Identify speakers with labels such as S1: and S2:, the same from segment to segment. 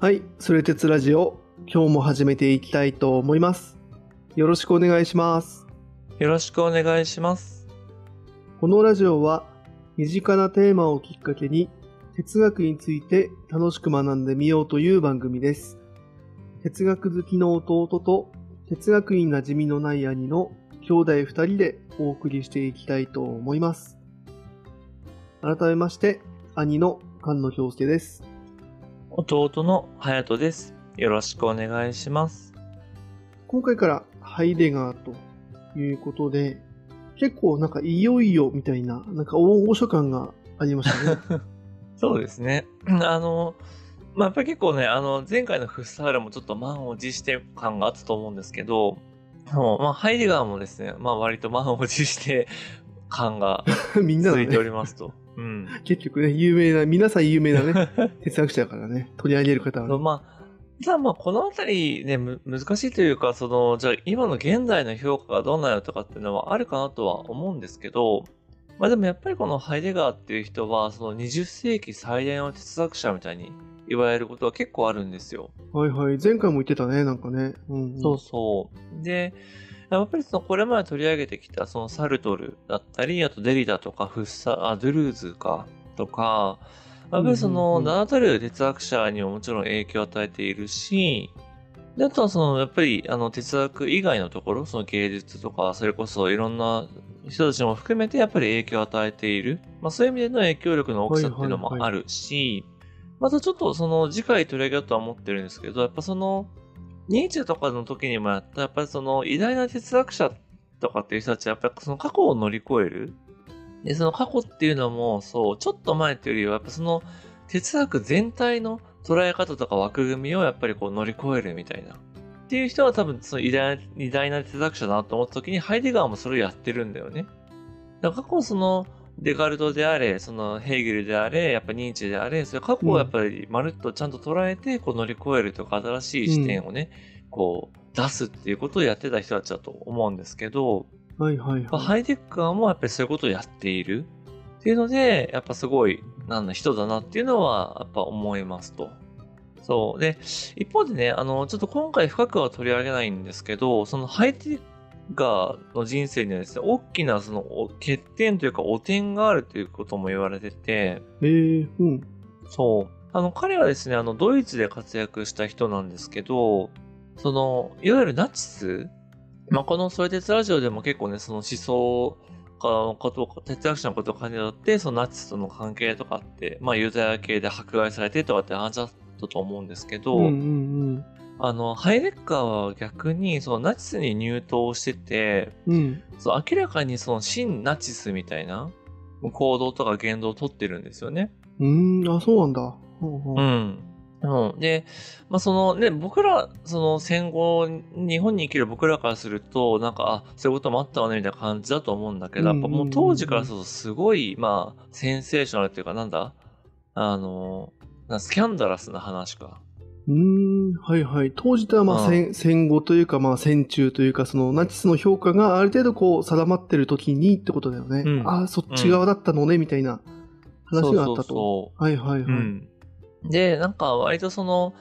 S1: はい、それ鉄ラジオ、今日も始めていきたいと思います。よろしくお願いします。
S2: よろしくお願いします。
S1: このラジオは、身近なテーマをきっかけに、哲学について楽しく学んでみようという番組です。哲学好きの弟と、哲学に馴染みのない兄の兄弟二人でお送りしていきたいと思います。改めまして、兄の菅野京介です。
S2: 弟の隼人です。よろしくお願いします。
S1: 今回からハイデガーということで、結構なんかいよいよみたいな、なんか大御所感がありましたね。
S2: そうですね。あの、まあ、やっぱり結構ね、あの、前回のフッサールもちょっと満を持して感があったと思うんですけど、もうまあ、ハイデガーもですね、まあ、割と満を持して感が
S1: みんなの
S2: ついてお
S1: ね、
S2: りますと。うん。
S1: 結局ね、有名な、皆さん有名なね、哲学者だからね、取り上げる方は、ね。
S2: まあ、ただまあ、このあたりね、む難しいというか、その、じゃあ今の現代の評価がどうなのとかっていうのはあるかなとは思うんですけど、まあでもやっぱりこのハイデガーっていう人は、その20世紀最大の哲学者みたいに言われることは結構あるんですよ。
S1: はいはい。前回も言ってたね、なんかね。うん、うん。
S2: そうそう。で、やっぱりそのこれまで取り上げてきたそのサルトルだったり、あとデリダとかフッサ、あ、ドゥルーズか、とか、やっぱりその
S1: うん
S2: 名だたる哲学者にももちろん影響を与えているし、であとはそのやっぱりあの哲学以外のところ、その芸術とか、それこそいろんな人たちも含めてやっぱり影響を与えている。まあそういう意味での影響力の大きさっていうのもあるし、またちょっとその次回取り上げようとは思ってるんですけど、やっぱそのニーチェとかの時にもやった、やっぱりその偉大な哲学者とかっていう人たちは、やっぱりその過去を乗り越える。で、その過去っていうのも、そう、ちょっと前っていうよりは、やっぱその哲学全体の捉え方とか枠組みをやっぱりこう乗り越えるみたいな。っていう人は多分その偉大偉大な哲学者だなと思った時に、ハイデガーもそれをやってるんだよね。だから過去その、デカルトであれ、そのヘーゲルであれ、やっぱニーチェであれ、それ過去をやっぱりまるっとちゃんと捉えて、こう乗り越えるとか新しい視点をね、こう出すっていうことをやってた人たちだと思うんですけど、
S1: はいはい
S2: まあ
S1: はい。
S2: ハイデッカーもやっぱりそういうことをやっているっていうので、やっぱすごい、なんだ、人だなっていうのは、やっぱ思いますと。そう。で、一方でね、あの、ちょっと今回深くは取り上げないんですけど、そのハイデッカーの人生にはですね、大きなそのお欠点というか汚点があるということも言われてて、
S1: えー、うん。
S2: そう。あの、彼はですね、あの、ドイツで活躍した人なんですけど、その、いわゆるナチスまあ、このソレテツラジオでも結構ね、その思想家のことを、哲学者のことを感じ取って、そのナチスとの関係とかって、まあ、ユダヤ系で迫害されてとかって話だったと思うんですけど、
S1: うんうん
S2: あの、ハイデッカーは逆に、そのナチスに入党してて、
S1: うん。うん。
S2: そう明らかにその新ナチスみたいな行動とか言動をとってるんですよね。
S1: うーん、あ、そうなんだ。ほうほう
S2: うん。うん、で、まあ、そのね、僕ら、その戦後、日本に生きる僕らからすると、なんか、あ、そういうこともあったわね、みたいな感じだと思うんだけど、やっぱもう当時からすると、すごい、まあ、センセーショナルっていうか、なんだ？あの、なスキャンダラスな話か。
S1: うーん、はいはい。当時とはまあ
S2: うん
S1: 戦戦後というか、まあ戦中というか、そのナチスの評価がある程度こう定まってる時にってことだよね。
S2: うん
S1: ああ、そっち側だったのね、みたいな話があったと。
S2: そ
S1: はいはいはい。
S2: うん。で、なんか、割とその、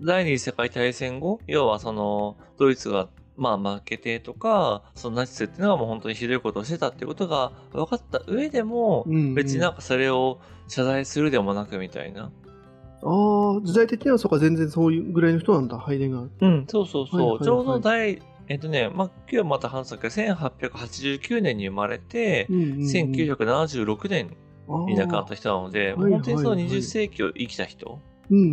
S2: 第二次世界大戦後、要はその、ドイツが、まあ負けてとか、そのナチスっていうのはもう本当にひどいことをしてたっていうことが分かった上でも、別になんかそれを謝罪するでもなくみたいな。
S1: ああ、時代的にはそうか、全然そういうぐらいの人なんだ、ハイデガー。
S2: うん、そうそうそう。
S1: はいはいはい
S2: ちょうど第、えっとね、まあ、今日また話したけど、1889年に生まれて、
S1: うんうんうん
S2: 1976年に亡くなった人なので、
S1: ー
S2: もう本当にその
S1: はいはいはい
S2: 20世紀を生きた人。
S1: うんうんう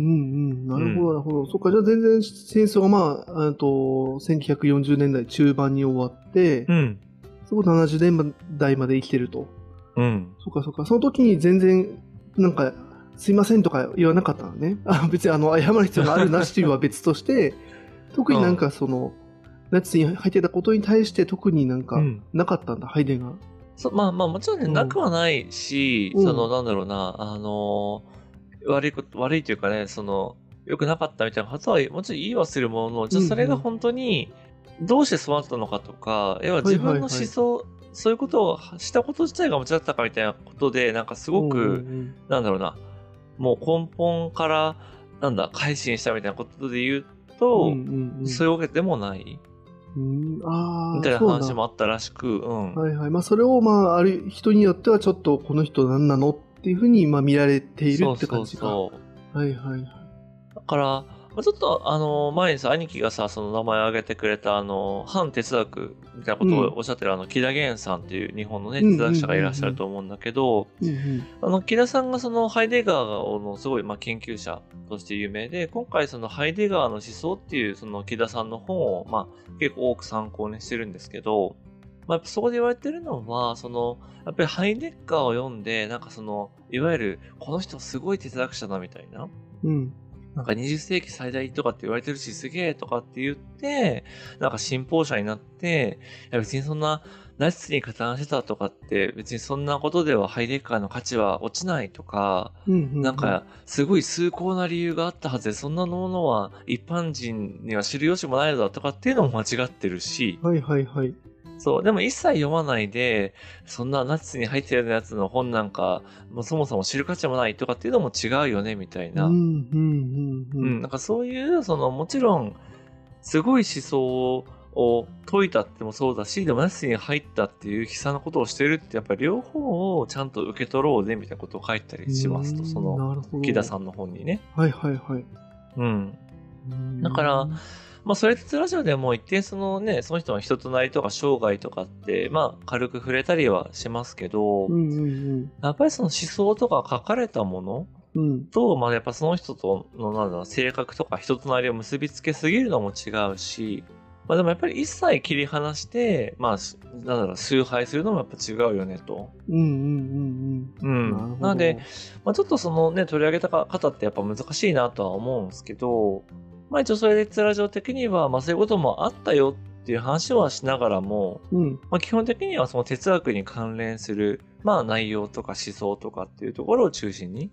S1: ん。なるほど、なるほど。そっか、じゃあ全然戦争がまあ、あと、1940年代中盤に終わって、
S2: ん。
S1: そこ70年代まで生きてると。
S2: うん。
S1: そっかそっか。その時に全然、なんか、すいませんとか言わなかったのね。あ別にあの、謝る必要があるなしは別として、特になんかその、ナチスに入ってたことに対して特になんか
S2: うん。
S1: なかったんだ、ハイデガー。
S2: そまあまあもちろんね、
S1: うん。
S2: なくはないし、
S1: うん。
S2: そのなんだろうな、あの悪いこと、悪いというかね、その、良くなかったみたいなことはもちろん言いはするものの、じゃあそれが本当にどうしてそうなったのかとか、要は自分の思想、そういうことをしたこと自体が間違ったかみたいなことで、なんかすごく、
S1: うん。
S2: なんだろうな、もう根本からなんだ、改心したみたいなことで言うと、
S1: うんうんうん
S2: そういうわけでもない
S1: うんああ、
S2: みたいな話もあったらしく、うん。
S1: はいはい。まあ、それを、まあ、ある人によっては、ちょっと、この人何なのっていうふうに、まあ、見られているって感じか。
S2: そうそうそう。
S1: はいはいはい。
S2: だから、まあちょっと、あの、前にさ、兄貴がさ、その名前を挙げてくれた、あの、反哲学みたいなことをおっしゃってる、あの、木田源さんっていう日本のね、
S1: うん
S2: 哲学者がいらっしゃると思うんだけど、
S1: うんうん。
S2: あの、木田さんがそのハイデガーのすごい、まあ、研究者として有名で、今回そのハイデガーの思想っていうその木田さんの本を、まあ、結構多く参考にしてるんですけど、まあ、そこで言われてるのは、その、やっぱりハイデッカーを読んで、なんかその、いわゆる、この人すごい哲学者だみたいな、
S1: うん。
S2: なんか20世紀最大とかって言われてるし、すげえとかって言って、なんか信奉者になって、いや別にそんなナチスに加担してたとかって、別にそんなことではハイデッカーの価値は落ちないとか、なんか、すごい崇高な理由があったはずで、そんなものは一般人には知る由もないのだとかっていうのも間違ってるし、
S1: はいはいはい。
S2: そう、でも一切読まないで、そんなナチスに入ってるやつの本なんか、もうそもそも知る価値もないとかっていうのも違うよね、みたいな。
S1: うんうんうんう
S2: うん、なんかそういう、その、もちろん、すごい思想を解いたってもそうだし、でもナチスに入ったっていう悲惨なことをしてるって、やっぱり両方をちゃんと受け取ろうぜ、みたいなことを書いたりしますと、
S1: うん
S2: その、木田さんの本にね。
S1: はいはいはい。
S2: うん。
S1: うん
S2: だからまあ、それってラジオでも一定そのね、その人の人となりとか生涯とかって、まあ、軽く触れたりはしますけど、
S1: うんうん
S2: やっぱりその思想とか書かれたもの
S1: うん。うん。
S2: と、まあ、やっぱその人との、なんだろう、性格とか人となりを結びつけすぎるのも違うし、まあでもやっぱり一切切り離して、まあ、すなんだろう、崇拝するのもやっぱ違うよねと。
S1: うんうんうん
S2: う
S1: うん。
S2: ん。
S1: なるほど
S2: なので、、まあちょっとそのね、取り上げた方ってやっぱ難しいなとは思うんですけど、まあ一応それでツラジオ的には、まあそういうこともあったよっていう話はしながらも、
S1: うん。
S2: まあ基本的にはその哲学に関連する、まあ内容とか思想とかっていうところを中心に、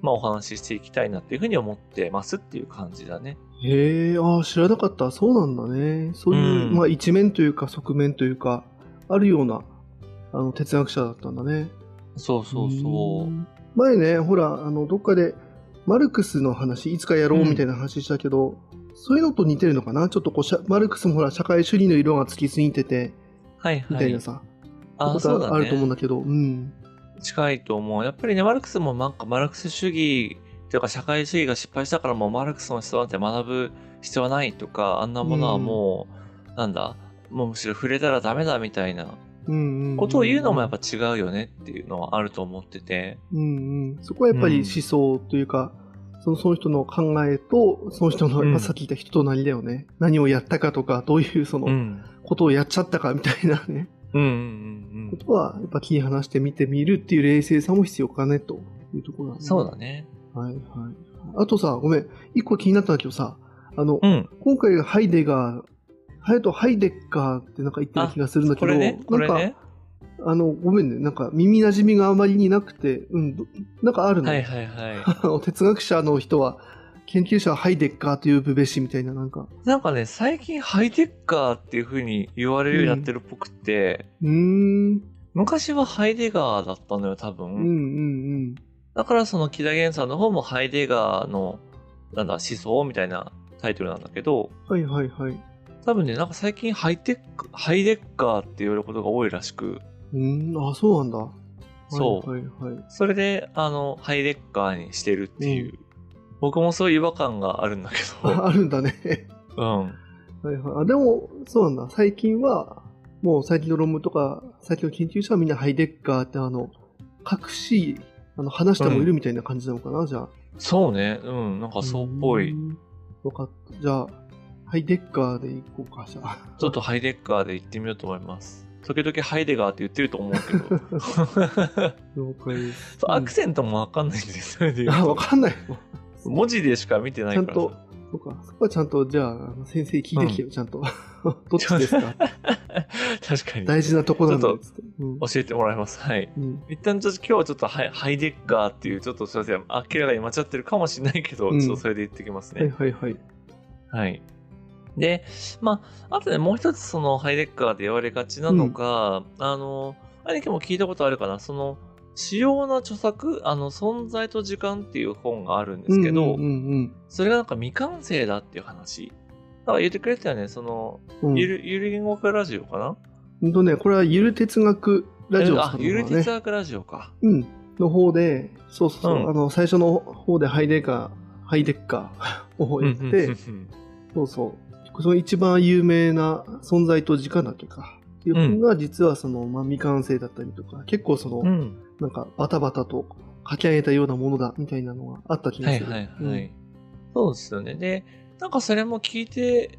S2: まあお話ししていきたいなっていうふうに思ってますっていう感じだね。
S1: へえ、ああ、知らなかった。そうなんだね。そういう、
S2: うん
S1: まあ一面というか側面というか、あるような、あの、哲学者だったんだね。
S2: そうそうそうう。
S1: ん前ね、ほら、あの、どっかで、マルクスの話、いつかやろうみたいな話したけど、そういうのと似てるのかな？ちょっとこうマルクスもほら、社会主義の色がつきすぎてて、
S2: はいはい
S1: みたいな。さ、
S2: あ、
S1: こ
S2: そうだ
S1: とあると思うん
S2: ね。
S1: だけど、うん。
S2: 近いと思う。やっぱりね、マルクスもなんかマルクス主義というか社会主義が失敗したからもうマルクスの思想なんて学ぶ必要はないとか、あんなものはもう、なんだ、もうむしろ触れたらダメだみたいな
S1: うんうんうん
S2: ことを言うのもやっぱ違うよねっていうのはあると思ってて。
S1: うんうん、そこはやっぱり思想というか、そのその人の考えと、その人の、
S2: うん
S1: まあさっき言った人となりだよね。何をやったかとか、どういうその、
S2: うん。
S1: ことをやっちゃったかみたいなね、
S2: うんうんうん
S1: ことは、やっぱ切り離して見てみるっていう冷静さも必要かね、というところだ
S2: うん。
S1: ね。
S2: そうだね。
S1: はいはい。あとさ、ごめん、一個気になったんだけどさ、あの、
S2: うん。
S1: 今回がハイデガー、ハヤトハイデッカーってなんか言ってる気がするんだけど、
S2: これね、ね。
S1: か、あの、ごめんね、なんか耳馴染みがあまりになくて、うん、どなんかあるの、
S2: はいはいはい。
S1: 哲学者の人は、研究者はハイデッカーと呼ぶべしみたいな、なんか。
S2: なんかね、最近ハイテッカーっていう風に言われるようになってるっぽくて、
S1: うーん、うん
S2: 昔はハイデガーだったのよ、多分。
S1: うんうん。
S2: だからその木田源さんの方もハイデガーの、なんだ、思想みたいなタイトルなんだけど、
S1: はいはいはい。
S2: 多分ね、なんか最近ハイテック、ハイデッカーって言われることが多いらしく、
S1: うーん、あ、そうなんだ。
S2: そう
S1: はいはいはい。
S2: それで、あの、ハイデッカーにしてるっていう、僕もそういう違和感があるんだけ
S1: ああるんだね。
S2: ど、うん。
S1: はいはい。あ、でも、そうなんだ。最近は、もう最近の論文とか、最近の研究者はみんなハイデッカーってあの、隠し、あの、話したもいるみたいな感じなのかな、じゃあ。
S2: そうね、うん、なんかそうっぽい。
S1: ん。よかった。じゃあ、ハイデッカーでいこうか、じゃあ。
S2: ちょっとハイデッカーで行ってみようと思います。時々ハイデガーって言ってると思うけど。
S1: 了解です。
S2: アクセントもわかんないんですそれで言う
S1: あ、
S2: と
S1: わかんないの。
S2: 文字でしか見てないからさ。
S1: ちゃんと、そうか、そこはちゃんと、じゃあ、先生聞いてきてよ、ちゃんと。どっちですか？
S2: 確かに。
S1: 大事なとこなんだ
S2: っと
S1: つって。うん
S2: 教えてもらいます。はい。
S1: うん
S2: 一旦ちょっと今日はちょっとハイハイデッカーっていう、ちょっとすいません。明らかに間違ってるかもしれないけど、
S1: うん
S2: ちょっとそれで言ってきます
S1: はい
S2: ね。
S1: はいはい。
S2: はい。で、まあ、あとね、もう一つそのハイデッカーで言われがちなのが、あの、兄貴も聞いたことあるかなその、主要な著作、あの、存在と時間っていう本があるんですけど、
S1: うんうん
S2: それがなんか未完成だっていう話。だから言ってくれてたよね、その、
S1: うんうん。
S2: ゆる、ゆる言語化ラジオかな？
S1: ほんとね、これはゆる哲学ラジオさん、の
S2: あゆる哲学ラジオか。
S1: うん。の方で、そうそうそう、
S2: うん
S1: あの、最初の方でハイデッカー、ハイデッカーをやって、
S2: うんうんうん
S1: そうそう。その一番有名な存在と時間だっけか。っていう本が実はその、まあ、未完成だったりとか、結構その、
S2: うんうん。
S1: なんかバタバタと書き上げたようなものだみたいなのがあった気がする。
S2: はいはいはい。そうですよね。で、なんかそれも聞いて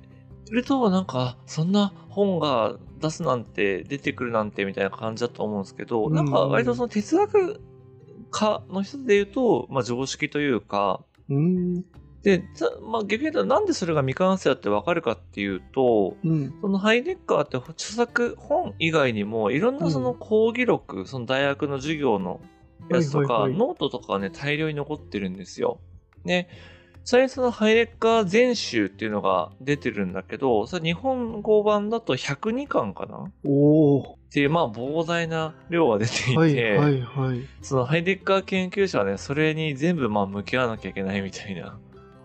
S2: ると、なんか、そんな本が出すなんて、出てくるなんてみたいな感じだと思うんですけど、
S1: うん
S2: なんか割とその哲学家の人で言うと、まあ常識というか、
S1: うん。うん。
S2: で、たまあ逆に言うとなんでそれが未完成だってわかるかっていうと、
S1: うん。
S2: そのハイデッカーって著作、本以外にもいろんなその講義録、その大学の授業のやつとか、ノートとかね、大量に残ってるんですよ。ね。最初のハイデッガー全集っていうのが出てるんだけど、それ日本語版だと102巻かな？っ
S1: おお。
S2: ていう、まあ膨大な量が出ていて、
S1: はいはいはい。
S2: そのハイデッガー研究者はね、それに全部まあ向き合わなきゃいけないみたいな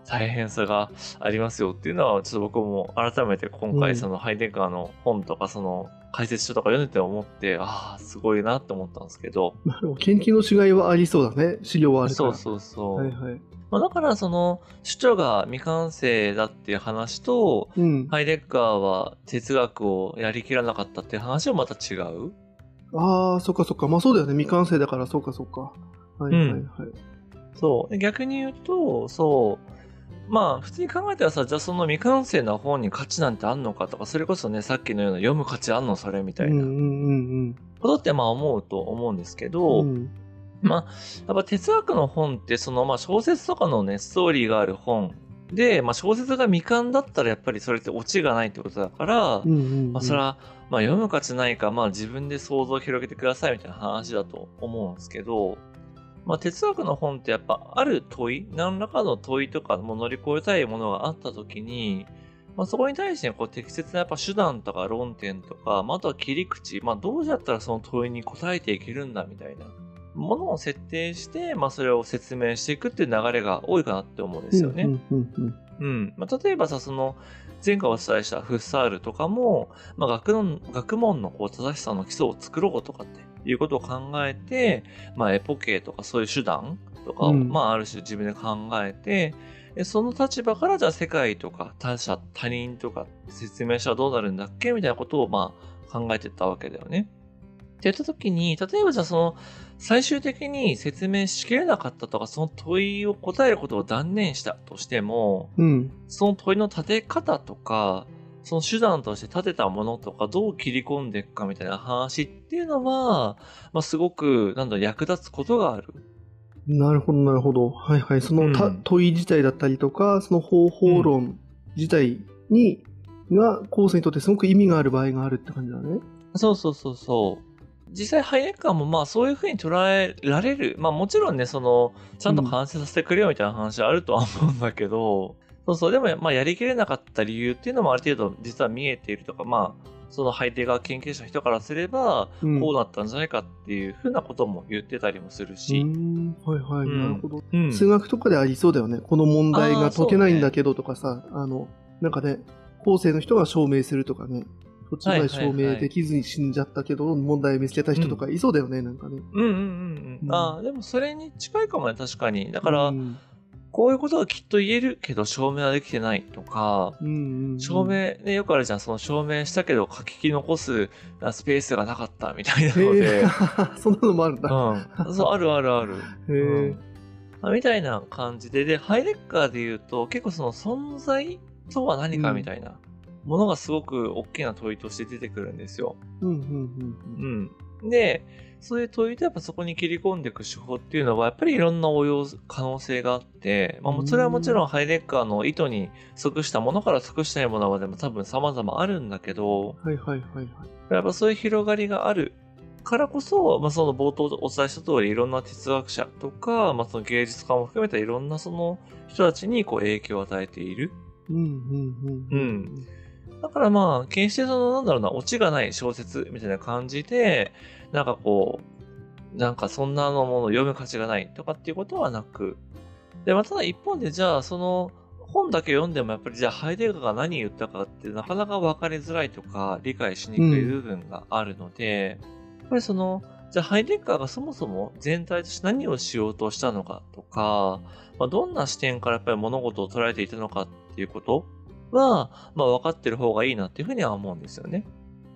S2: 大変さがありますよっていうのは、ちょっと僕も改めて今
S1: うん
S2: 回そのハイデッガーの本とかその解説書とか読んでて思って、ああ、すごいなって思ったんですけど、
S1: 研究の違いはありそうだね。資料はあるから。
S2: そうそうそう。
S1: はいはい。
S2: まあ、だからその主張が未完成だっていう話と、
S1: うん。
S2: ハイデッカーは哲学をやりきらなかったっていう話はまた違う？
S1: ああ、そっかそっか。まあそうだよね。未完成だから、そうかそうか。はいはいはい。
S2: そう。で逆に言うと、そう。まあ、普通に考えたらさ、じゃあその未完成な本に価値なんてあんのかとか、それこそね、さっきのような読む価値あんのそれみたいなことってまあ思うと思うんですけ
S1: う
S2: ど、
S1: ん。うん
S2: まあ、やっぱ哲学の本って、そのまあ小説とかのね、ストーリーがある本で、まあ小説が未完だったらやっぱりそれってオチがないってことだから。まあそれは、まあ読む価値ないか、まあ自分で想像を広げてくださいみたいな話だと思うんですけど、まあ哲学の本ってやっぱある問い、何らかの問いとかも乗り越えたいものがあった時に、まあそこに対してこう適切なやっぱ手段とか論点とか、まああとは切り口、まあどうやったらその問いに答えていけるんだみたいなものを設定して、まあそれを説明していくっていう流れが多いかなって思うんですよね。
S1: うんうんうん
S2: うん。まあ、例えばさ、その、前回お伝えしたフッサールとかも、まあ、学問、学問のこう正しさの基礎を作ろうとかっていうことを考えて、まあ、エポケーとかそういう手段とかを、
S1: うん
S2: まあ、ある種自分で考えて、でその立場からじゃあ世界とか他者、他人とか説明したらどうなるんだっけみたいなことを、まあ、考えてったわけだよね。ってやった時に、例えばじゃあその、最終的に説明しきれなかったとか、その問いを答えることを断念したとしても、
S1: うん。
S2: その問いの立て方とか、その手段として立てたものとか、どう切り込んでいくかみたいな話っていうのは、まあ、すごく、なんだ役立つことがある。
S1: なるほどなるほど。はいはい。そのた、
S2: うん
S1: 問い自体だったりとか、その方法論自体に、が後世にとってすごく意味がある場合があるって感じだね。
S2: そうそうそうそう。実際、ハイネッカーもまあそういうふうに捉えられる。まあもちろんね、その、ちゃんと完成させてくれよみたいな話はあるとは思うんだけど、そうそう、でもまあやりきれなかった理由っていうのもある程度実は見えているとか、まあ、そのハイデガー研究者の人からすれば、
S1: うん
S2: こうなったんじゃないかっていうふうなことも言ってたりもする
S1: う
S2: し。
S1: ーん。はいはい。
S2: うん
S1: なるほど。
S2: うん
S1: 数学とかでありそうだよね。この問題が解けないんだけどとかさ、あの、なんかね、後世の人が証明するとかね、そっちまで証明できずに死んじゃったけど、問題見つけた人とかいそうだよね、なんかね。
S2: うんうんうんうん。ああ、でもそれに近いかもね、確かに。だから、
S1: うん
S2: こういうことがきっと言えるけど証明はできてないとか、
S1: うんうんうん
S2: 証明、ね、よくあるじゃん、その証明したけど書き残すあスペースがなかったみたいなの
S1: へ
S2: で、
S1: え そんなのもあるんだ。
S2: うん。そう、あるあるある。
S1: へ
S2: う
S1: え
S2: みたいな感じで、で、ハイデッカーで言うと、結構その存在とは何かみたいなものがすごく大きな問いとして出てくるんですよ。
S1: うんうんうん
S2: うん。で、そういう問いとやっぱそこに切り込んでいく手法っていうのは、やっぱりいろんな応用可能性があって、まあ、それはもちろんハイデッカーの意図に即したものから即したいものまでも多分様々あるんだけど、
S1: はいはいはいはい。
S2: やっぱそういう広がりがあるからこそ、まあ、その冒頭お伝えした通り、いろんな哲学者とか、まあ、その芸術家も含めたいろんなその人たちにこう影響を与えている。
S1: うんうんうん
S2: うんだからまあ、決してその、なんだろうな、オチがない小説みたいな感じで、なんかこう、なんかそんなのものを読む価値がないとかっていうことはなく、で、まあ、ただ一方でじゃあその本だけ読んでもやっぱりじゃあハイデガーが何言ったかってなかなか分かりづらいとか理解しにくい部分があるので、やっぱりその、じゃあハイデッカーがそもそも全体として何をしようとしたのかとか、まあ、どんな視点からやっぱり物事を捉えていたのかっていうことは、まあ分かってる方がいいなっていうふうには思うんですよね。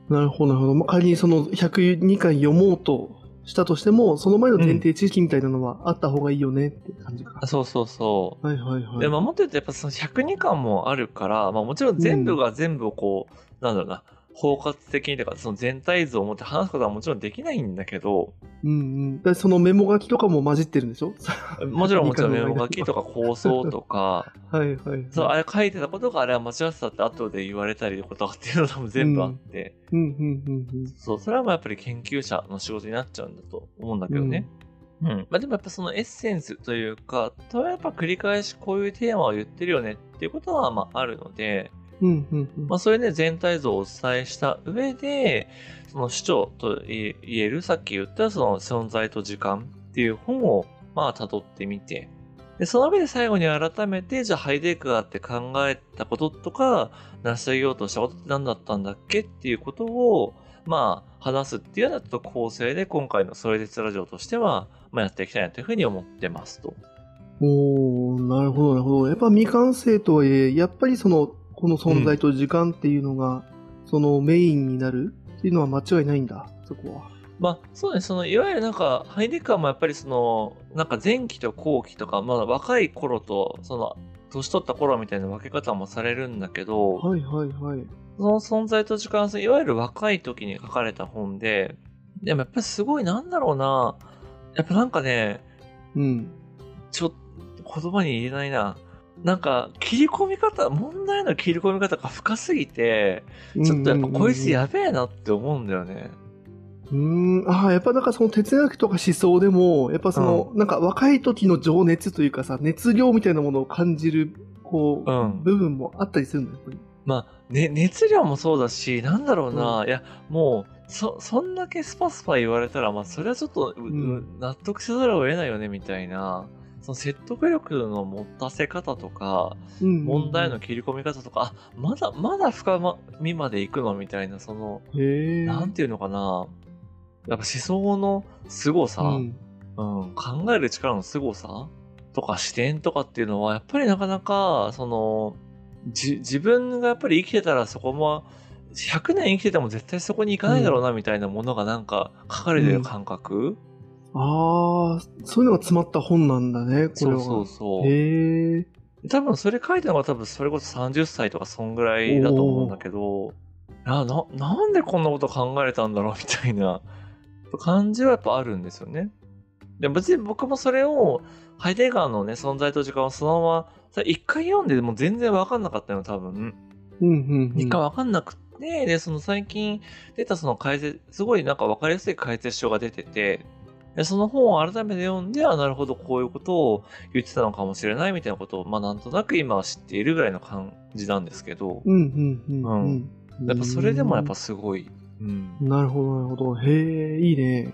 S1: なるほど、なるほど。まあ、仮にその102回読もうとしたとしても、その前の前提知識みたいなのはあった方がいいよねって感じか。
S2: あそうそうそう。
S1: はいはいはい。
S2: で、まあ、もっと言うとやっぱその102巻もあるから、まあもちろん全部が全部をこう、なんだろうな、包括的にとか、その全体像を持って話すことはもちろんできないんだけど、
S1: うんうん。でそのメモ書きとかも混じってるんでしょ？
S2: もちろんもちろん メモ書きとか構想とか、
S1: はいはい。
S2: そう、あれ書いてたことがあれは間違ってたって後で言われたりとかっていうのが多分全部あって、
S1: うんうんうん
S2: そう、それはまあやっぱり研究者の仕事になっちゃうんだと思うんだけどね。うん。まあでもやっぱそのエッセンスというか、とやっぱ繰り返しこういうテーマを言ってるよねっていうことはまああるので、
S1: うん。うんうんうん。
S2: まあそれで全体像をお伝えした上で、その主張と言えるさっき言ったその存在と時間っていう本をまあ辿ってみて、で、その上で最後に改めて、じゃあハイデッカーって考えたこととか、成し遂げようとしたことって何だったんだっけっていうことを、まあ、話すっていうようなちょっと構成で、今回のそれでつラジオとしては、まあ、やっていきたいなというふうに思ってますと。
S1: おー、なるほど、なるほど。やっぱ未完成とはいえ、やっぱりその、この存在と時間っていうのが、そのメインになるっていうのは間違いないんだ、そこは。
S2: まあ、そうね、その、いわゆるなんか、ハイデッカーもやっぱりその、なんか前期と後期とか、まあ、若い頃と、その、年取った頃みたいな分け方もされるんだけど、
S1: はいはいはい。
S2: その存在と時間性、いわゆる若い時に書かれた本で、でもやっぱりすごいなんだろうな、やっぱなんかね、
S1: うん。
S2: ちょっと言葉に言えないな。なんか、切り込み方、問題の切り込み方が深すぎて、ちょっとやっぱこいつやべえなって思うんだよね。
S1: うーん、ああ、やっぱなんかその哲学とか思想でも、やっぱその、なんか若い時の情熱というかさ、熱量みたいなものを感じる、こう、
S2: うん。
S1: 部分もあったりするんだよ、やっぱり。
S2: まあ、ね、熱量もそうだし、なんだろうな、いや、もう、そ、そんだけスパスパ言われたら、まあ、それはちょっと、う
S1: ん。
S2: う納得せざるを得ないよね、みたいな。その説得力の持たせ方とか、
S1: うん
S2: 問題の切り込み方とか、あ、まだ、まだ深みまで行くのみたいな、その。なんていうのかな。やっぱ思想の凄さ、
S1: うん。
S2: うん、考える力の凄さとか視点とかっていうのは、やっぱりなかなか、その、じ、自分がやっぱり生きてたらそこも、100年生きてても絶対そこに行かないだろうなみたいなものがなんか書かれてる感覚、
S1: ああ、そういうのが詰まった本なんだね、これは。
S2: そうそうそう。
S1: へえ。
S2: 多分それ書いたのが多分それこそ30歳とかそんぐらいだと思うんだけど、な、な、なんでこんなこと考えれたんだろうみたいな 感じはやっぱあるんですよね。で、別に僕もそれを、ハイデガーのね、存在と時間をそのまま、さ一回読んでも全然わかんなかったよ、多分。
S1: うんうん、うん。
S2: 一回わかんなくて、で、その最近出たその解説、すごいなんかわかりやすい解説書が出てて、でその本を改めて読んで、あ、なるほど、こういうことを言ってたのかもしれないみたいなことを、まあなんとなく今は知っているぐらいの感じなんですけど、
S1: うんうんうんうん。
S2: やっぱそれでもやっぱすごい。うん。
S1: なるほど、なるほど。へえ、いいね。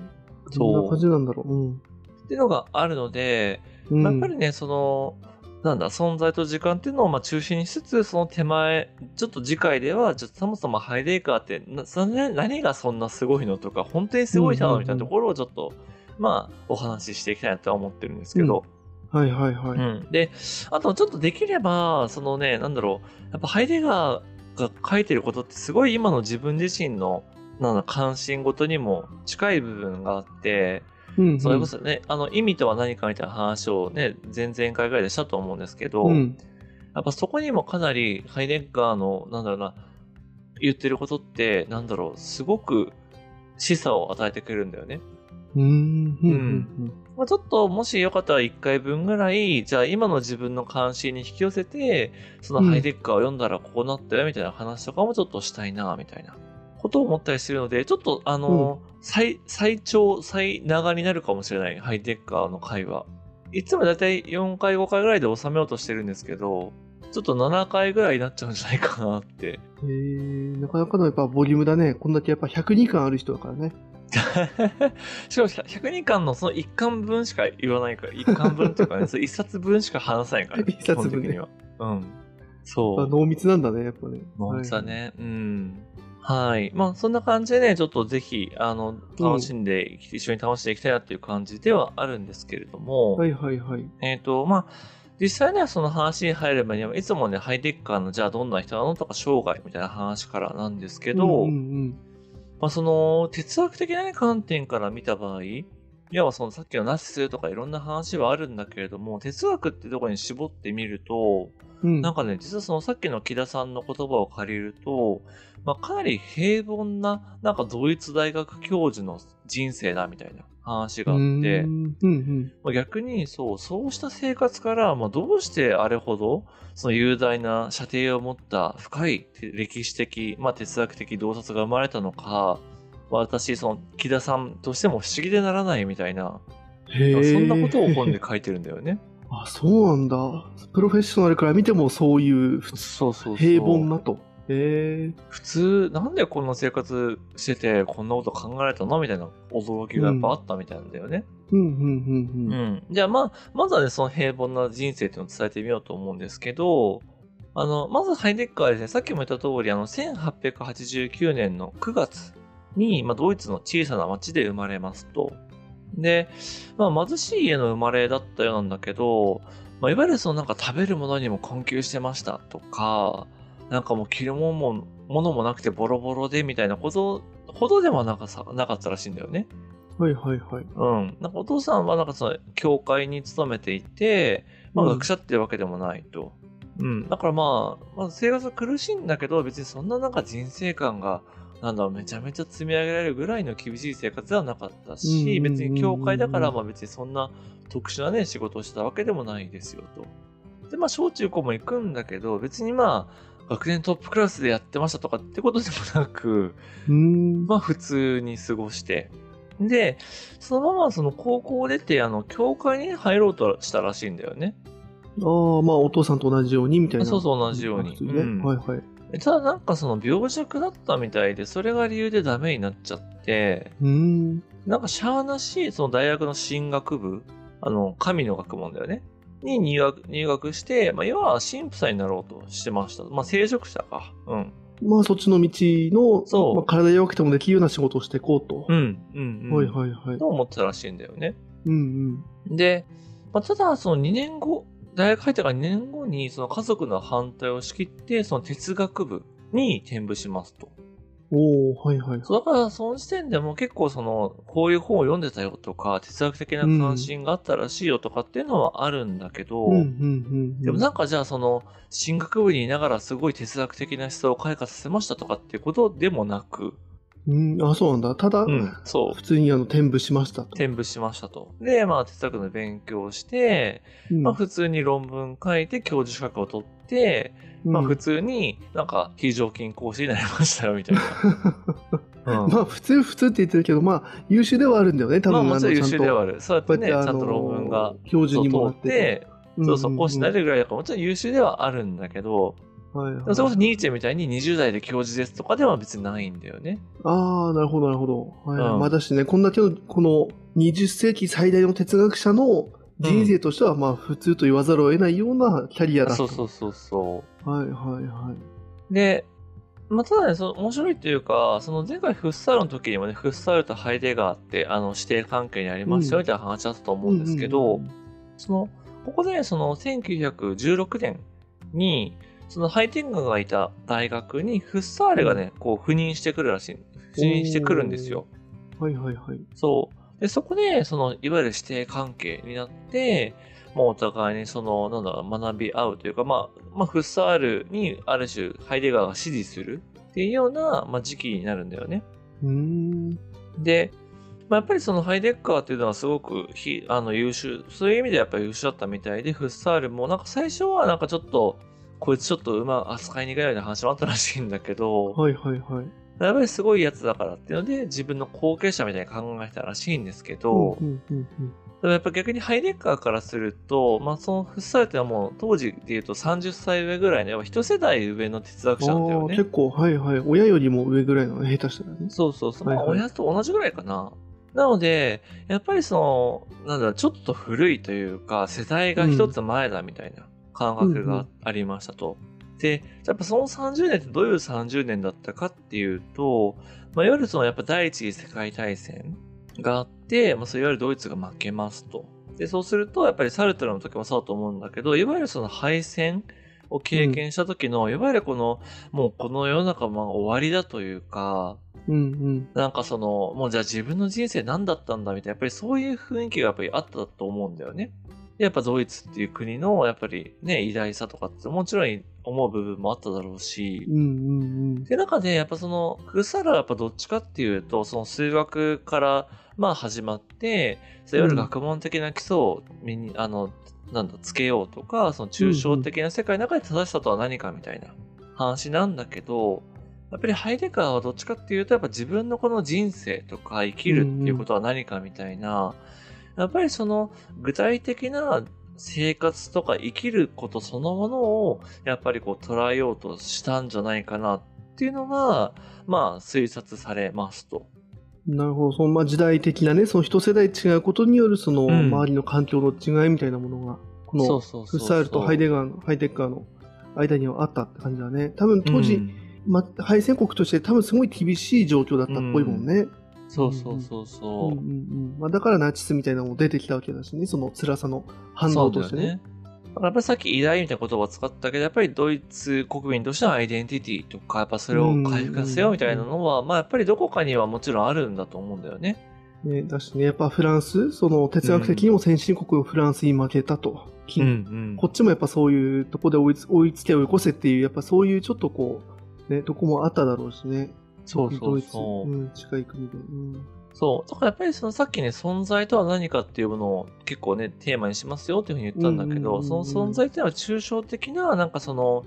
S2: そう
S1: どんな感じなんだろう。うん。
S2: っていうのがあるので、
S1: うん、
S2: まあやっぱりね、その、なんだ、存在と時間っていうのをまあ中心にしつつ、その手前、ちょっと次回では、ちょっとそもそもハイデーカーってな何がそんなすごいのとか、本当にすごいなのみたいなところをちょっと、まあ、お話ししていきたいなとは思ってるんですけど、
S1: はいはいはい。
S2: うん。で、あとちょっとできれば、そのね、なんだろう、やっぱハイデガーが書いてることってすごい今の自分自身の、なんだ、関心事にも近い部分があって、
S1: うんうん、
S2: それこそね、あの、意味とは何かみたいな話をね、前々回ぐらいでしたと思うんですけど、
S1: うん。
S2: やっぱそこにもかなりハイデッガーの、なんだろうな、言ってることって、なんだろう、すごく示唆を与えてくれるんだよね。
S1: うーん。うん。うん。
S2: まあ、ちょっともしよかったら1回分ぐらい、じゃあ今の自分の関心に引き寄せて、そのハイデッカーを読んだらこうなったよみたいな話とかもちょっとしたいな、みたいなことを思ったりするので、ちょっとあの、最、最長、最長になるかもしれない、ハイデッカーの回は。いつもだいたい4回、5回ぐらいで収めようとしてるんですけど、ちょっと7回ぐらいになっちゃうんじゃないかなって。
S1: へえ、なかなかのやっぱボリュームだね。こんだけやっぱ102巻ある人だからね。
S2: しかも102巻のその1巻分しか言わないから、1巻分っていうかね、そ1冊分しか話さないから、
S1: 一冊分ね
S2: には。うん。そう。
S1: あ濃密なんだね、やっぱね。
S2: 濃密だね。うん。はい。まあ、そんな感じでね、ちょっとぜひ、あの、楽しんで、一緒に楽しんでいきたいなっていう感じではあるんですけれども、
S1: はいはいはい。
S2: えっ、と、まあ、実際ね、その話に入る前には、いつもね、ハイテッカーの、じゃあどんな人なのとか、生涯みたいな話からなんですけど、
S1: うんうん
S2: まあ、その、哲学的な、ね、観点から見た場合、いわばそのさっきのナチスとかいろんな話はあるんだけれども、哲学ってところに絞ってみると、
S1: うん。うん
S2: なんかね、実はそのさっきの木田さんの言葉を借りると、まあ、かなり平凡な、なんかドイツ大学教授の人生だみたいな話があって、
S1: うんうんうん。
S2: まあ、逆にそう、そうした生活から、まあ、どうしてあれほど、その雄大な射程を持った深い歴史的、まあ、哲学的洞察が生まれたのか、まあ私、その、木田さんとしても不思議でならないみたいな。そんなことを本で書いてるんだよね。
S1: あ、そうなんだ。プロフェッショナルから見てもそうい
S2: うそうそう。
S1: 平凡なと。へえ。
S2: 普通、なんでこんな生活してて、こんなこと考えられたのみたいな驚きがやっぱあったみたいなんだよね。
S1: うんうんうん
S2: う
S1: うん。
S2: ん。じゃあまあ、まずはね、その平凡な人生っていうのを伝えてみようと思うんですけど、あの、まずハイデッカーはですね、さっきも言った通り、あの、1889年の9月に、まあ、ドイツの小さな町で生まれますと。で、まあ、貧しい家の生まれだったようなんだけど、まあ、いわゆるそのなんか食べるものにも困窮してましたとか、なんかもう着るものもものもなくてボロボロでみたいなことほどでもなんかさなかったらしいんだよね。
S1: はいはいはい。
S2: うん。なんかお父さんはなんかその教会に勤めていて、まあ
S1: うん
S2: 学者っていうわけでもないと。うん。だからまあ、まあ、生活は苦しいんだけど、別にそんななんか人生観が、なんだろう、めちゃめちゃ積み上げられるぐらいの厳しい生活ではなかった
S1: うん
S2: し、別に教会だから、まあ別にそんな特殊なね、仕事をしたわけでもないですよと。で、まあ小中高も行くんだけど、別にまあ、学年トップクラスでやってましたとかってことでもなく。まあ普通に過ごして。で、そのままその高校を出て、あの、教会に入ろうとしたらしいんだよね。
S1: ああ、まあお父さんと同じようにみたいな。
S2: そうそう同じように
S1: ね。
S2: うん
S1: はいはい。
S2: ただなんかその病弱だったみたいで、それが理由でダメになっちゃって、
S1: うーん。
S2: なんかしゃーなし、その大学の進学部、あの、神の学問だよね。に入学、入学して、まあ、要は神父さんになろうとしてました。まあ、聖職者か。うん。
S1: まあそっちの道の、
S2: そう
S1: まあ、体弱くてもできるような仕事をしていこうと。
S2: うん、うん、うん。
S1: はいはいはい。
S2: と思ってたらしいんだよね。
S1: うん
S2: で、まあ、ただ、その2年後、大学入ってから2年後に、その家族の反対を仕切って、その哲学部に転部しますと。
S1: うん。おおはいはい。
S2: そうだから、その時点でも結構その、こういう本を読んでたよとか、哲学的な関心があったらしいよとかっていうのはあるんだけど。でもなんかじゃあその、進学部にいながらすごい哲学的な思想を開花させましたとかっていうことでもなく、
S1: うん、あ、そうなんだ。ただ、
S2: うん、そう。
S1: 普通にあの、転部しましたと。
S2: 転部しましたと。で、まあ、哲学の勉強をして、
S1: うん
S2: まあ、普通に論文書いて教授資格を取って、まあ、
S1: うん
S2: 普通になんか非常勤講師になりましたよ、みたいな。うん
S1: まあ、普通、普通って言ってるけど、まあ、優秀ではあるんだよね、多
S2: まあ、
S1: 分。
S2: もちろん優秀では
S1: あ
S2: ある。そうやってね、
S1: のちゃんと、
S2: 論文が、
S1: 教授にもなっ
S2: てて、
S1: て。
S2: そうそう、講師になれるぐらいだから、もちろん優秀ではあるんだけど、
S1: はいはい
S2: それこそニーチェみたいに20代で教授ですとかでは別にないんだよね。
S1: ああ、なるほど、なるほど。はい
S2: うん
S1: まあ、だしね、こんだけの、この20世紀最大の哲学者の人生としては、まあ、普通と言わざるを得ないようなキャリアだと。
S2: そうそうそうそ
S1: はいはいはい。
S2: う。で、まあ、ただね、その面白いというか、その前回フッサールの時にもね、フッサールとハイデガーって、あの、指定関係にありますよ、
S1: うん
S2: みたいな話だったと思うんですけど、
S1: うんうん
S2: その、ここで、その、1916年に、そのハイテンガーがいた大学にフッサーレがね、こう、赴任してくるらしい。赴任してくるんですよ。
S1: はいはいはい。
S2: そう。で、そこで、その、いわゆる指定関係になって、もうお互いにその、なんだろう、学び合うというか、まあ、まあ、フッサールにある種、ハイデガーが支持するっていうような、まあ、時期になるんだよね。
S1: うーん。
S2: で、まあ、やっぱりそのハイデッカーっていうのはすごくひあの優秀、そういう意味でやっぱり優秀だったみたいで、フッサールもなんか最初はなんかちょっと、こいつちょっと馬扱いにくいような話もあったらしいんだけど、
S1: はいはいはい。
S2: やっぱりすごいやつだからっていうので、自分の後継者みたいに考えたらしいんですけど、
S1: うんうんうん
S2: でもやっぱ逆にハイデッカーからすると、まあそのフッサールってのはもう当時で言うと30歳上ぐらいの、やっぱ一世代上の哲学者なんだよね。
S1: 結構、はいはい。親よりも上ぐらいの下手したらね。
S2: そうそうそう。
S1: はいはい
S2: まあ親と同じぐらいかな。なので、やっぱりその、なんだろう、ちょっと古いというか、世代が一つ前だみたいな感覚がありましたと。で、やっぱその30年ってどういう30年だったかっていうと、まあ、いわゆるそのやっぱ第一次世界大戦があって、まあ、そういわゆるドイツが負けますと。で、そうすると、やっぱりサルトルの時もそうだと思うんだけど、いわゆるその敗戦を経験した時の、いわゆるこの、もうこの世の中も終わりだというか、
S1: うんうん。
S2: なんかその、もうじゃあ自分の人生何だったんだみたいな、やっぱりそういう雰囲気がやっぱりあったと思うんだよね。でやっぱドイツっていう国の、やっぱりね、偉大さとかってもちろん思う部分もあっただろうし、
S1: うんうん
S2: で、中で、やっぱその、クサラはやっぱどっちかっていうと、その数学から、まあ始まって、そういわゆる学問的な基礎を身に、あの、なんだ、つけようとか、その抽象的な世界の中で正しさとは何かみたいな話なんだけど、やっぱりハイデカーはどっちかっていうと、やっぱ自分のこの人生とか生きるっていうことは何かみたいな、やっぱりその具体的な生活とか生きることそのものを、やっぱりこう捉えようとしたんじゃないかなっていうのが、まあ推察されますと。
S1: なるほど。そのまあ時代的なね、その一世代違うことによるその
S2: ん
S1: 周りの環境の違いみたいなものが、
S2: う
S1: の
S2: そうそうそう。
S1: フッサールとハイデガーの、ハイデッカーの間にはあったって感じだね。多分当時、
S2: うん
S1: まあ、敗戦国として多分すごい厳しい状況だったっぽいもんね。
S2: そうそうそう
S1: うん
S2: そう。
S1: うんうんまあ、だからナチスみたいなのも出てきたわけだしね、その辛さの反動としてね。
S2: やっぱりさっき偉大みたいな言葉を使ったけど、やっぱりドイツ国民としてのアイデンティティとか、やっぱそれを回復させようみたいなのは、まあやっぱりどこかにはもちろんあるんだと思うんだよね。
S1: ねだしね、やっぱフランス、その哲学的にも先進国のフランスに負けたと。き
S2: ん
S1: こっちもやっぱそういうとこで追いつ追いつけ追い越せっていう、やっぱそういうちょっとこう、ね、とこもあっただろうしね。
S2: そうそうそう。
S1: うん、近い国で。うん
S2: そう。だからやっぱりそのさっきね、存在とは何かっていうものを結構ね、テーマにしますよっていうふうに言ったんだけど、その存在っていうのは抽象的な、なんかその、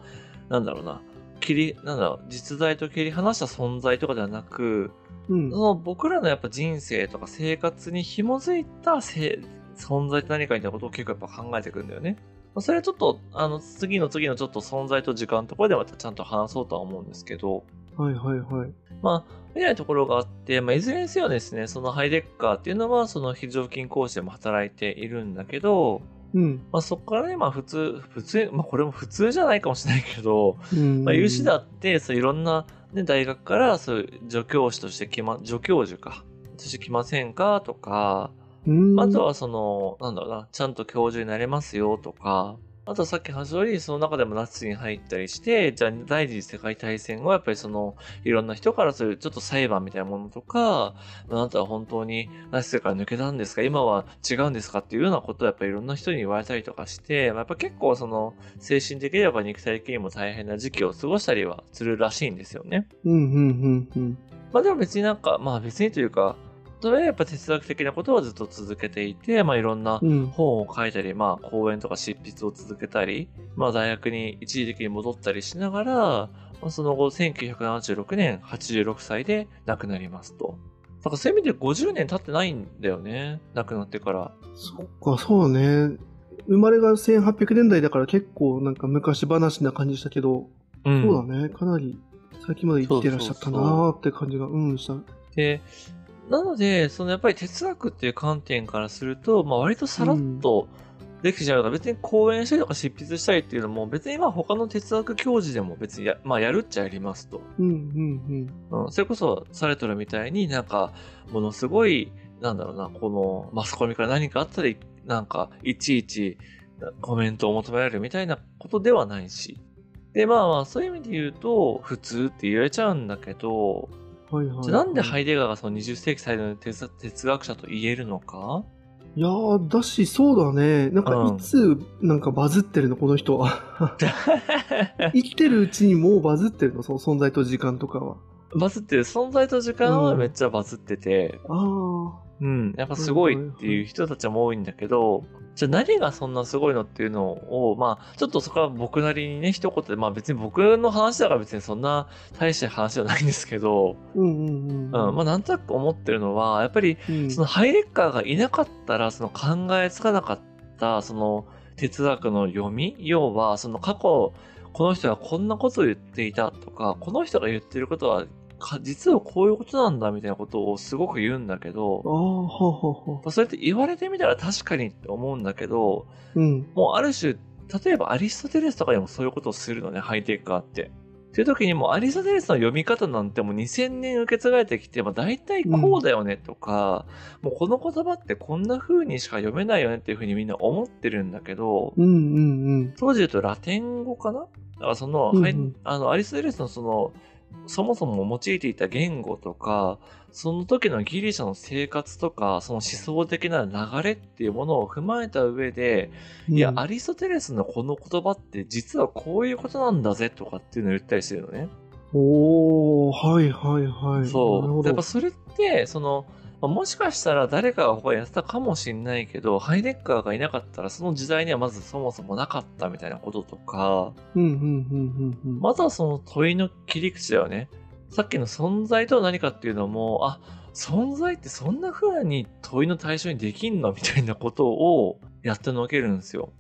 S2: なんだろうな、切り、なんだろう、実在と切り離した存在とかではなく、
S1: うん
S2: その僕らのやっぱ人生とか生活に紐づいたせ存在って何かみたいなことを結構やっぱ考えていくんだよね。まあそれはちょっと、あの、次の次のちょっと存在と時間のところでまたちゃんと話そうとは思うんですけど、
S1: はいはいはい。
S2: まあ、見ないところがあって、まあ、いずれにせよですね、そのハイデッカーっていうのは、その非常勤講師でも働いているんだけど、
S1: うん。
S2: まあ、そこからね、まあ、普通、普通、まあ、これも普通じゃないかもしれないけど、
S1: うん
S2: まあ、有志だって、そういろんな、ね、大学から、そういう助教師として来ま、助教授か、として来ませんかとか、
S1: うん
S2: あとはその、なんだろうな、ちゃんと教授になれますよとか、あとはさっき話した通り、その中でもナチスに入ったりして、じゃあ第二次世界大戦後、やっぱりその、いろんな人からそういうちょっと裁判みたいなものとか、あなたは本当にナチスから抜けたんですか？今は違うんですか？っていうようなことをやっぱりいろんな人に言われたりとかして、まあやっぱ結構その、精神的にやっぱ肉体的にも大変な時期を過ごしたりはするらしいんですよね。
S1: うんうんうんうん。
S2: まあでも別になんか、まあ別にというか、やっぱ哲学的なことはずっと続けていて、まあいろんな
S1: うん。
S2: 本を書いたり、まあ講演とか執筆を続けたり、まあ大学に一時的に戻ったりしながら、まあ、その後1976年86歳で亡くなりますと。だからそういう意味で50年経ってないんだよね。亡くなってから。
S1: そっか、そうね。生まれが1800年代だから結構なんか昔話な感じしたけど、
S2: うん
S1: そうだね。かなり最近まで生きてらっしゃったなーって感じが、うん、した。
S2: で、なので、そのやっぱり哲学っていう観点からすると、まあ割とさらっとできちゃうから、別に講演したりとか執筆したりっていうのも、別にまあ他の哲学教授でも別にや,、まあ、やるっちゃやりますと。
S1: うんうん
S2: うん、それこそサレトルみたいになんか、ものすごい、なんだろうな、このマスコミから何かあったり、なんか、いちいちコメントを求められるみたいなことではないし。で、まあまあ、そういう意味で言うと、普通って言われちゃうんだけど、
S1: うん。はいはい、はい。
S2: じゃあなんでハイデガーがその20世紀最大の哲哲学者と言えるのか？
S1: いやー、だし、そうだね。なんか、
S2: うん
S1: いつ、なんかバズってるの、この人は。生きてるうちにもうバズってるの、その存在と時間とかは。
S2: バズってる存在と時間はめっちゃバズってて、
S1: ああ。
S2: うん、やっぱすごいっていう人たちも多いんだけど、じゃあ何がそんなすごいのっていうのを、まあ、ちょっとそこは僕なりにね、一言で、まあ別に僕の話だから別にそんな大した話じゃないんですけど、
S1: うんうんうん。
S2: うん、まあなんとなく思ってるのは、やっぱり
S1: うん。
S2: そのハイレッカーがいなかったら、その考えつかなかった、その哲学の読み要は、その過去、この人がこんなことを言っていたとか、この人が言ってることは、か実はこういうことなんだみたいなことをすごく言うんだけど
S1: あ、あ、はあはあはあ。
S2: それって言われてみたら確かにって思うんだけど、
S1: うん。
S2: もうある種、例えばアリストテレスとかにもそういうことをするのね、ハイテクカーって。っていう時にもうアリストテレスの読み方なんてもう2000年受け継がれてきて、まあ大体こうだよねとか、もうこの言葉ってこんな風にしか読めないよねっていう風にみんな思ってるんだけど、
S1: うんうんうん。
S2: 当時言うとラテン語かな？だからその、
S1: うんうん
S2: はいあの、アリストテレスのその、そもそも用いていた言語とか、その時のギリシャの生活とか、その思想的な流れっていうものを踏まえた上で、いや、アリストテレスのこの言葉って実はこういうことなんだぜとかっていうのを言ったりしてるのね。
S1: おー、はいはいはい。
S2: そう。やっぱそれって、その、まあもしかしたら誰かが他にやってたかもしれないけど、ハイデッカーがいなかったらその時代にはまずそもそもなかったみたいなこととか。まずはその問いの切り口だよね。さっきの存在とは何かっていうのも、あ、存在ってそんな風に問いの対象にできんのみたいなことをやってのけるんですよ。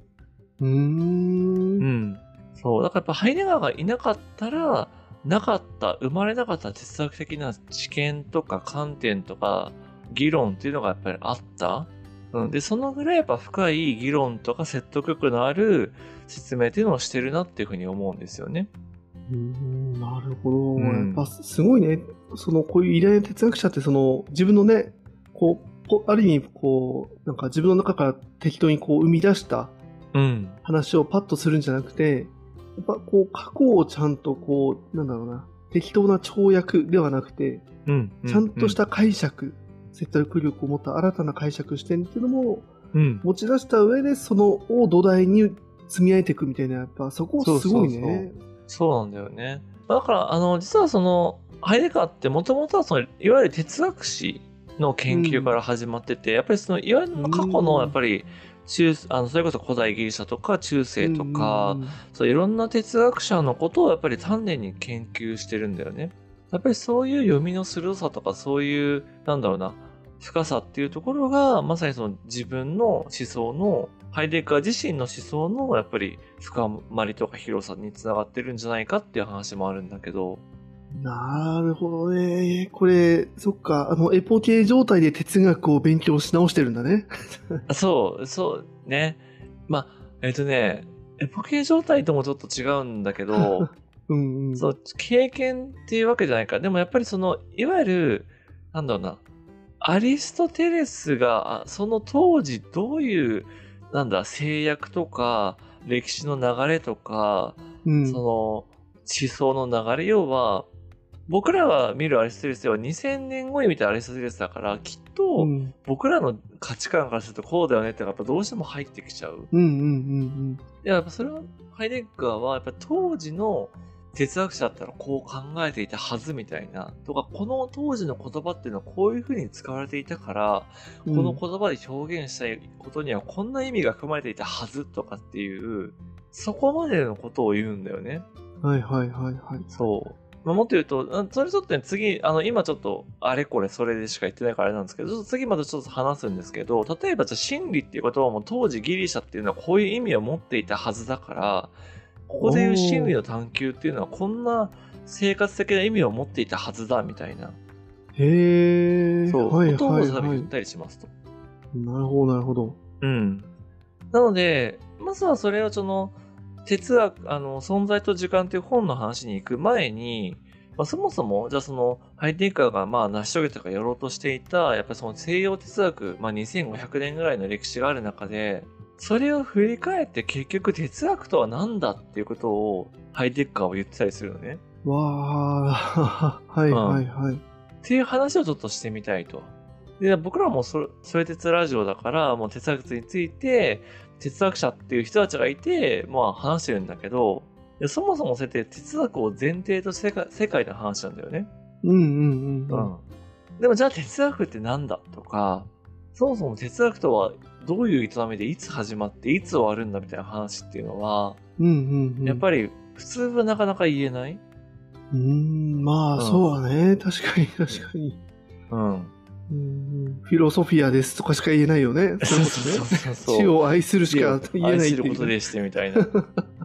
S1: うーん。
S2: うん。そう。だからやっぱハイデガーがいなかったら、なかった、生まれなかった哲学的な知見とか観点とか議論っていうのがやっぱりあった？うん。で、そのぐらいやっぱ深い議論とか説得力のある説明っていうのをしてるなっていうふうに思うんですよね。
S1: うーんなるほど。
S2: うん
S1: やっぱすごいね。その、こういう偉大な哲学者って、その、自分のね、こう、ぽある意味、こう、なんか自分の中から適当にこう生み出した
S2: うん。
S1: 話をパッとするんじゃなくて、やっぱこう、過去をちゃんとこう、なんだろうな、適当な跳躍ではなくて、
S2: うん。
S1: ちゃんとした解釈、説得力を持った新たな解釈視点っていうのも
S2: うん。
S1: 持ち出した上で、そのを土台に積み上げていくみたいな、やっぱそこすごいね。
S2: そうなんだよね。だから、あの、実はその、ハイデガーってもともとはその、いわゆる哲学史の研究から始まってて、やっぱりその、いわゆる過去の、やっぱり、中、あの、それこそ古代ギリシャとか中世とか、
S1: うん
S2: そういろんな哲学者のことをやっぱり丹念に研究してるんだよね。やっぱりそういう読みの鋭さとかそういう、なんだろうな、深さっていうところが、まさにその自分の思想の、ハイデッカー自身の思想のやっぱり深まりとか広さにつながってるんじゃないかっていう話もあるんだけど、
S1: なるほどね。これ、そっか、あの、エポケ状態で哲学を勉強し直してるんだね。
S2: あ そう、そうね。まあ、えっ、とね、エポケ状態ともちょっと違うんだけど、
S1: うんうん。
S2: そう、経験っていうわけじゃないから。でもやっぱりその、いわゆる、なんだろうな、アリストテレスが、あその当時どういう、なんだ、制約とか、歴史の流れとか、
S1: うん。
S2: その、思想の流れ、要は、僕らが見るアリストテレスでは2000年後に見たアリストテレスだから、きっと
S1: うん
S2: 僕らの価値観からするとこうだよねってやっぱどうしても入ってきちゃう。
S1: うんうんうん
S2: いや、やっぱそれは、ハイデッガーは、やっぱ当時の哲学者だったらこう考えていたはずみたいな、とか、この当時の言葉っていうのはこういう風に使われていたから、
S1: うん。
S2: この言葉で表現したいことにはこんな意味が含まれていたはずとかっていう、そこまでのことを言うんだよね。
S1: はいはいはいはい。
S2: そう。まあ、もっと言うと、うんそれちょっとね、次、あの、今ちょっと、あれこれそれでしか言ってないからあれなんですけど、ちょっと次またちょっと話すんですけど、例えばじゃあ真理っていう言葉も当時ギリシャっていうのはこういう意味を持っていたはずだから、ここでいう真理の探求っていうのはこんな生活的な意味を持っていたはずだみたいな、
S1: へえ。
S2: そう、
S1: はいはいはい。
S2: 多分言ったりしますと。
S1: なるほどなるほど。
S2: うん。なので、まずはそれをその、哲学、あの、存在と時間という本の話に行く前に、まあ、そもそも、じゃあその、ハイデッカーがまあ成し遂げたかやろうとしていた、やっぱりその西洋哲学、まあ2500年ぐらいの歴史がある中で、それを振り返って結局哲学とは何だっていうことをハイデッカーは言ってたりするのね。
S1: わあ、はいはいはい。
S2: っていう話をちょっとしてみたいと。で、僕らもそそれ哲ラジオだから、もう哲学について、哲学者っていう人たちがいて、まあ話してるんだけど、でそもそもそうやって哲学を前提として世界世界の話なんだよね。
S1: うんうんうん
S2: う
S1: うん。
S2: ん。でもじゃあ哲学ってなんだとか、そもそも哲学とはどういう営みでいつ始まっていつ終わるんだみたいな話っていうのは、
S1: うんうんうん。
S2: やっぱり普通はなかなか言えない？
S1: うーん、まあ、
S2: うん
S1: そうだね。確かに確かに。
S2: うん。
S1: うんうんフィロソフィアですとかしか言えないよね。
S2: そう
S1: そう。
S2: そうそう
S1: 死を愛するしか言えない
S2: 愛することでしてみたいな。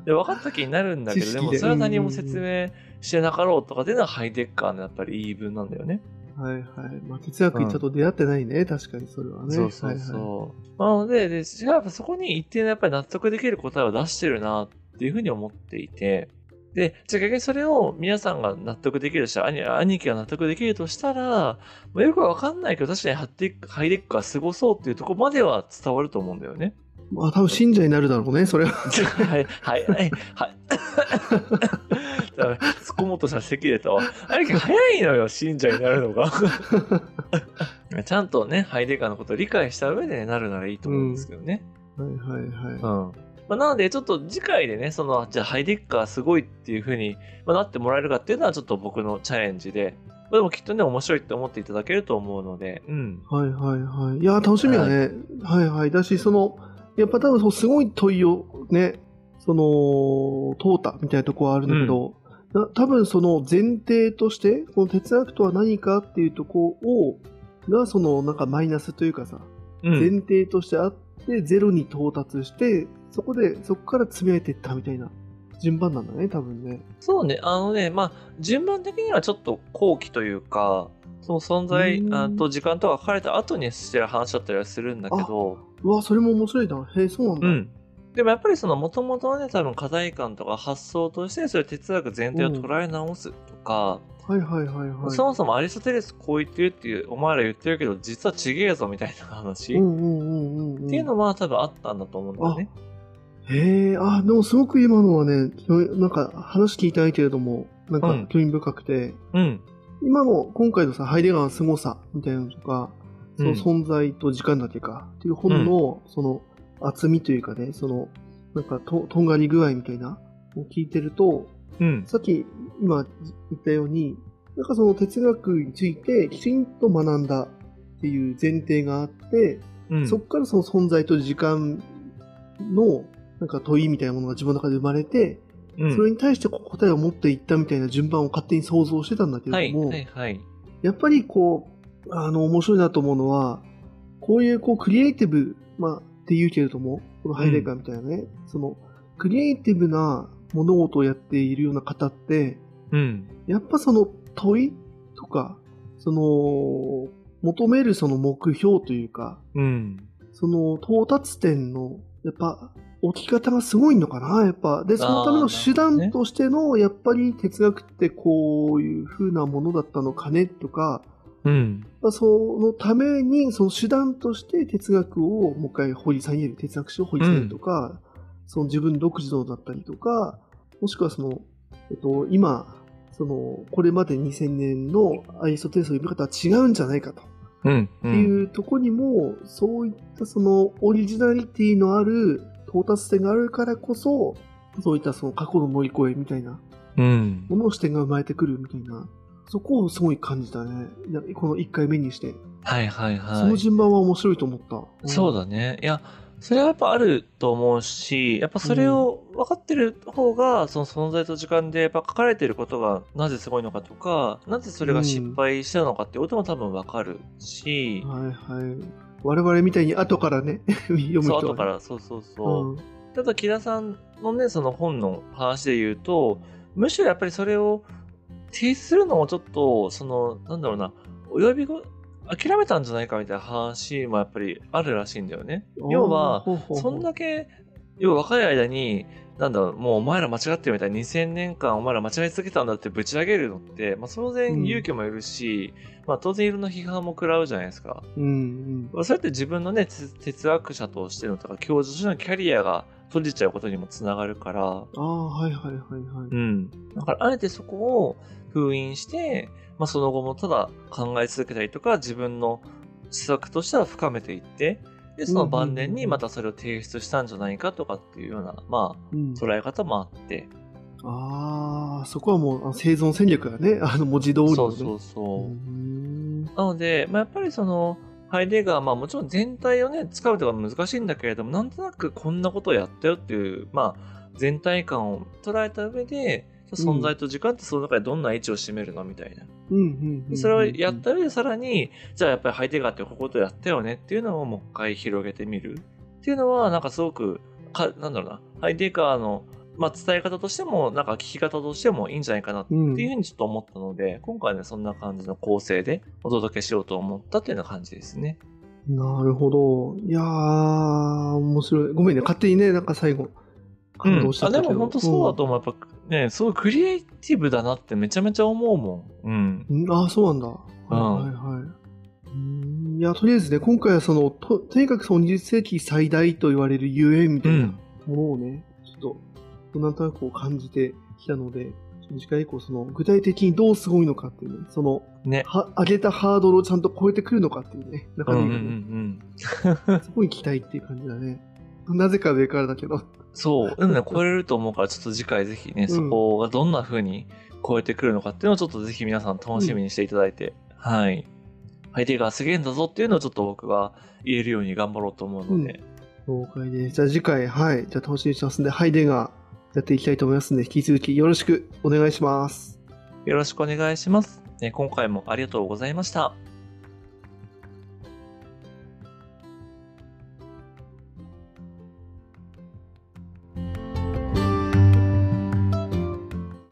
S2: で、分かった気になるんだけど、でもそれは何も説明してなかろうとかっていうのはハイデッカーのやっぱり言い分なんだよね。
S1: はいはい。まあ、哲学にちょっと出会ってないね。確かにそれはね。
S2: そうそうそう。
S1: はいはい
S2: なので、で、やっぱそこに一定のやっぱり納得できる答えを出してるなっていうふうに思っていて、で、じゃあ逆にそれを皆さんが納得できるとしたら、兄兄貴が納得できるとしたら、まあ、よくわかんないけど、確かにハイデックが過ごそうっていうところまでは伝わると思うんだよね。
S1: まあ、多分信者になるだろうね、それは。
S2: はい、はい、はい、はい。だから突っ込もうとしたら咳出たわ。兄貴早いのよ、信者になるのが。ちゃんとね、ハイデッカーのことを理解した上で、ね、なるならいいと思うんですけどね。
S1: はいはいはい。
S2: うん。まあ、なので、ちょっと次回でね、その、じゃあハイデッカーすごいっていう風に、まあ、なってもらえるかっていうのはちょっと僕のチャレンジで、まあ、でもきっとね、面白いって思っていただけると思うので、うん。
S1: はいはいはい。いや、楽しみだね。はい、はい、だし、その、やっぱ多分そう、すごい問いをね、その、通ったみたいなところはあるんだけど、な多分その前提として、この哲学とは何かっていうところを、がそのなんかマイナスというかさ、
S2: うん。
S1: 前提としてあって、ゼロに到達して、そこで、そこから積み上げていったみたいな順番なんだね、多分ね。
S2: そうね、あのね、まあ、順番的にはちょっと後期というか、その存在と時間とか書かれた後にしてる話だったりはするんだけど、
S1: うわ、それも面白いな。へえ、そうなんだ。
S2: うん。でもやっぱりその元々はね、多分課題感とか発想として、それ哲学全体を捉え直すとか、
S1: はいはいはいはい。
S2: そもそもアリストテレスこう言ってるっていう、お前ら言ってるけど、実はちげえぞみたいな話、っ
S1: うんうんうんうんうん。
S2: ていうのは多分あったんだと思うんだよね。
S1: へえ、あ、でもすごく今のはね、なんか話聞いてないけれども、なんか
S2: うん
S1: 興味深くて、
S2: うん。
S1: 今の今回のさ、ハイデガーの凄さみたいなのとか、その
S2: うん
S1: 存在と時間だけかっていう本の、その厚みというかね、その、なんかと、とんがり具合みたいなを聞いてると、
S2: うん。
S1: さっき今言ったように、なんかその哲学についてきちんと学んだっていう前提があって、
S2: うん。
S1: そこからその存在と時間のなんか問いみたいなものが自分の中で生まれて、
S2: うん
S1: それに対して答えを持っていったみたいな順番を勝手に想像してたんだけ
S2: はい、
S1: れども、
S2: はい、はい。
S1: やっぱりこう、あの、面白いなと思うのは、こういうこうクリエイティブ、まあ、って言うけれども、このハイデガーみたいなね、その、クリエイティブな物事をやっているような方って、
S2: うん。
S1: やっぱその問いとか、その、求めるその目標というか、
S2: うん。
S1: その到達点の、やっぱ、置き方がすごいのかな、やっぱ。で、そのための手段としての、やっぱり哲学ってこういう風なものだったのかね、とか、
S2: うん。
S1: まあそのために、その手段として哲学をもう一回掘り下げる、哲学史を掘り下げるとか、その自分独自のだったりとか、もしくはその、えっと、今、その、これまで2000年のアリストテレスの読み方は違うんじゃないかと。
S2: うん。
S1: っていうところにも、そういったそのオリジナリティのある到達点があるからこそ、そういったその過去の乗り越えみたいな
S2: うん。
S1: ものの視点が生まれてくるみたいな、そこをすごい感じたね。この1回目にして。
S2: はい、はい、はい。
S1: その順番は面白いと思った。
S2: そうだね。いや、それはやっぱあると思うし、やっぱそれを分かってる方が、その存在と時間でやっぱ書かれてることがなぜすごいのかとか、なぜそれが失敗したのかってことも多分分かるし、
S1: はいはい。我々みたいに後からね、読む人
S2: そう、後から、そうそうそう。
S1: うん
S2: ただ、木田さんのね、その本の話で言うと、むしろやっぱりそれを提出するのもちょっと、その、なんだろうな、お呼び、諦めたんじゃないかみたいな話もやっぱりあるらしいんだよね。要は、そんだけ、要は若い間に、なんだろう、もうお前ら間違ってるみたいな2000年間お前ら間違い続けたんだってぶち上げるのって、まあ当然勇気もいるし、まあ当然いろんな批判も食らうじゃないですか。
S1: うんうん
S2: それって自分のね、哲学者としてのとか、教授としてのキャリアが閉じちゃうことにもつながるから、
S1: うん。ああ、はいはいはいはい。
S2: うん。だから、あえてそこを封印して、まあその後もただ考え続けたりとか、自分の施策としては深めていって、で、その晩年にまたそれを提出したんじゃないかとかっていうような、まあ、
S1: うん
S2: 捉え方もあって、
S1: ああ、そこはもう生存戦略がね、あの文字通りのね。
S2: そうそうそう。
S1: うん
S2: なので、まあ、やっぱりその、ハイデガー、まあもちろん全体をね、使うとか難しいんだけれども、なんとなくこんなことをやったよっていう、まあ、全体感を捉えた上で、存在と時間ってその中でどんな位置を占めるのみたいな。それをやった上でさらに、じゃあやっぱりハイデガーってこことやったよねっていうのをもう一回広げてみるっていうのは、なんかすごく、かなんだろうな、ハイデガーの、まあ、伝え方としても、なんか聞き方としてもいいんじゃないかなって
S1: うん。
S2: いうふうにちょっと思ったので、今回ね、そんな感じの構成でお届けしようと思ったっていうような感じですね。
S1: なるほど。いやー、面白い。ごめんね、勝手にね、なんか最後、感動したけど。
S2: でも本当そうだと思う。やっぱね、すごいクリエイティブだなってめちゃめちゃ思うもん。うん。
S1: うん。ああ、そうなんだ。はいはいはい。うんいや、とりあえずね、今回はその、ととにかくその20世紀最大と言われるゆえんみたいなものをね、ちょっと、なんとなくこう感じてきたので、次回以降、その、具体的にどうすごいのかっていうね、その、
S2: ね。
S1: は、上げたハードルをちゃんと超えてくるのかっていうね、中
S2: うんうんう
S1: 身がね、
S2: ん
S1: すごい期待っていう感じだね。なぜか上からだけど。
S2: そう。でもね、超えれると思うから、ちょっと次回ぜひね、そこがどんな風に超えてくるのかっていうのをちょっとぜひ皆さん楽しみにしていただいて、はい。ハイデガーすげえんだぞっていうのをちょっと僕は言えるように頑張ろうと思うので、
S1: 了解です。じゃあ次回、はい。じゃあ楽しみにしてますんで、ハイデガーやっていきたいと思いますんで、引き続きよろしくお願いします。
S2: よろしくお願いします。今回もありがとうございました。